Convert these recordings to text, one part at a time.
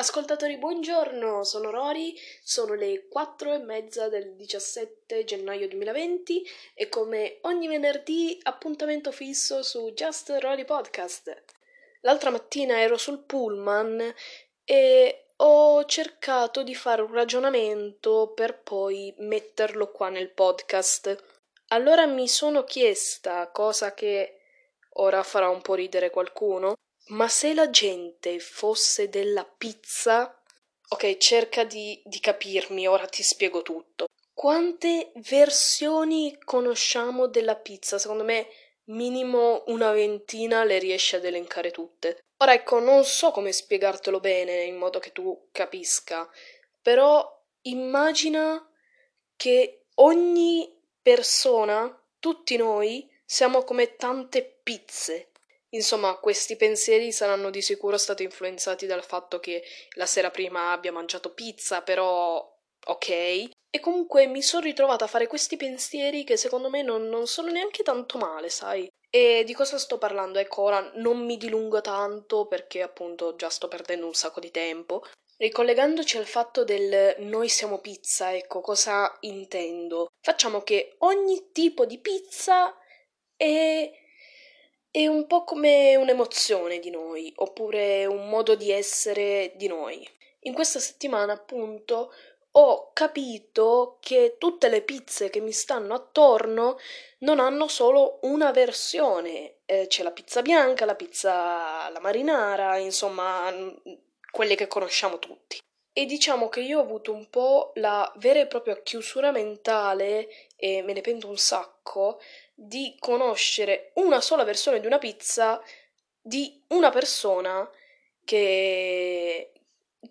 Ascoltatori, buongiorno, sono Rory, sono le 4 e mezza del 17 gennaio 2020 e come ogni venerdì appuntamento fisso su Just Rory Podcast. L'altra mattina ero sul pullman e ho cercato di fare un ragionamento per poi metterlo qua nel podcast. Allora mi sono chiesta, cosa che ora farà un po' ridere qualcuno, ma se la gente fosse della pizza... Ok, cerca di, di capirmi, ora ti spiego tutto. Quante versioni conosciamo della pizza? Secondo me minimo una ventina le riesci ad elencare tutte. Ora ecco, non so come spiegartelo bene in modo che tu capisca, però immagina che ogni persona, tutti noi, siamo come tante pizze Insomma, questi pensieri saranno di sicuro stati influenzati dal fatto che la sera prima abbia mangiato pizza, però ok. E comunque mi sono ritrovata a fare questi pensieri che secondo me non, non sono neanche tanto male, sai? E di cosa sto parlando? Ecco, ora non mi dilungo tanto perché appunto già sto perdendo un sacco di tempo. Ricollegandoci al fatto del noi siamo pizza, ecco cosa intendo. Facciamo che ogni tipo di pizza è è un po' come un'emozione di noi, oppure un modo di essere di noi. In questa settimana, appunto, ho capito che tutte le pizze che mi stanno attorno non hanno solo una versione. Eh, c'è la pizza bianca, la pizza alla marinara, insomma, quelle che conosciamo tutti. E diciamo che io ho avuto un po' la vera e propria chiusura mentale, e me ne pento un sacco, di conoscere una sola versione di una pizza di una persona che,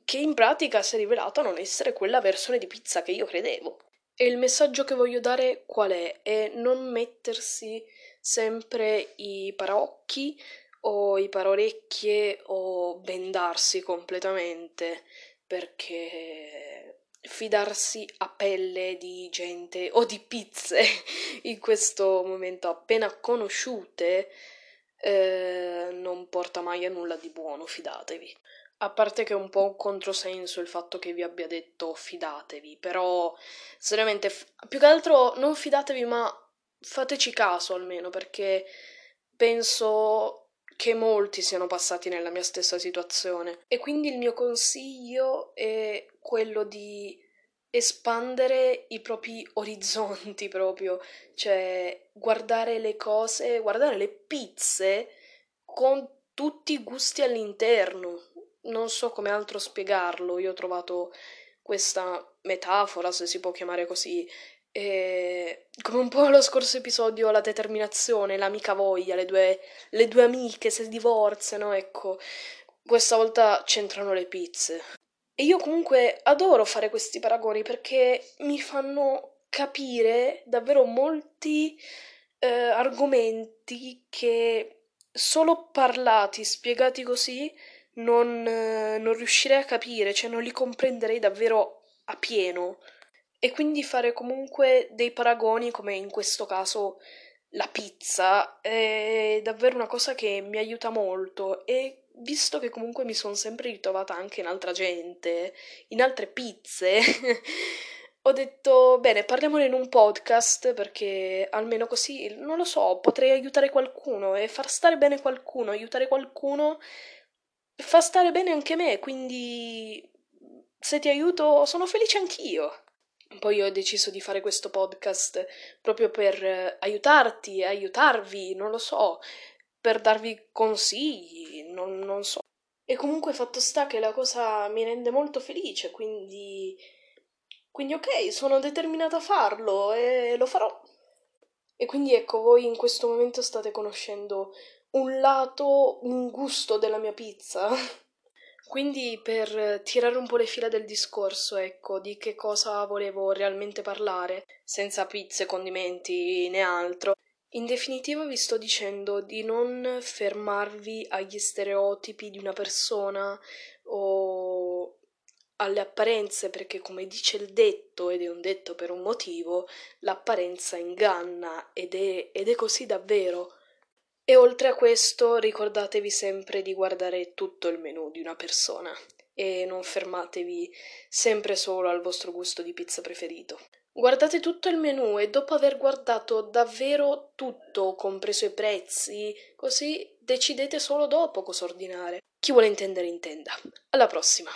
che in pratica si è rivelata non essere quella versione di pizza che io credevo. E il messaggio che voglio dare qual è? È non mettersi sempre i paraocchi o i parorecchie o bendarsi completamente perché fidarsi a pelle di gente o di pizze in questo momento appena conosciute eh, non porta mai a nulla di buono, fidatevi. A parte che è un po' un controsenso il fatto che vi abbia detto fidatevi, però seriamente più che altro non fidatevi, ma fateci caso almeno perché penso che molti siano passati nella mia stessa situazione. E quindi il mio consiglio è quello di espandere i propri orizzonti proprio, cioè guardare le cose, guardare le pizze con tutti i gusti all'interno. Non so come altro spiegarlo, io ho trovato questa metafora, se si può chiamare così, e come un po' lo scorso episodio, la determinazione, l'amica voglia, le due, le due amiche si divorziano, ecco, questa volta c'entrano le pizze. E io comunque adoro fare questi paragoni perché mi fanno capire davvero molti eh, argomenti che solo parlati, spiegati così, non, eh, non riuscirei a capire, cioè non li comprenderei davvero a pieno e quindi fare comunque dei paragoni come in questo caso la pizza è davvero una cosa che mi aiuta molto e visto che comunque mi sono sempre ritrovata anche in altra gente, in altre pizze, ho detto bene, parliamone in un podcast perché almeno così, non lo so, potrei aiutare qualcuno e far stare bene qualcuno, aiutare qualcuno fa stare bene anche me, quindi se ti aiuto sono felice anch'io. Poi ho deciso di fare questo podcast proprio per eh, aiutarti, aiutarvi, non lo so, per darvi consigli, non, non so. E comunque fatto sta che la cosa mi rende molto felice, quindi... Quindi ok, sono determinata a farlo e lo farò. E quindi ecco, voi in questo momento state conoscendo un lato, un gusto della mia pizza. Quindi per tirare un po' le fila del discorso, ecco, di che cosa volevo realmente parlare, senza pizze, condimenti né altro. In definitiva vi sto dicendo di non fermarvi agli stereotipi di una persona o alle apparenze, perché come dice il detto, ed è un detto per un motivo, l'apparenza inganna ed è, ed è così davvero. E oltre a questo ricordatevi sempre di guardare tutto il menù di una persona e non fermatevi sempre solo al vostro gusto di pizza preferito. Guardate tutto il menu e dopo aver guardato davvero tutto, compreso i prezzi, così decidete solo dopo cosa ordinare. Chi vuole intendere intenda. Alla prossima!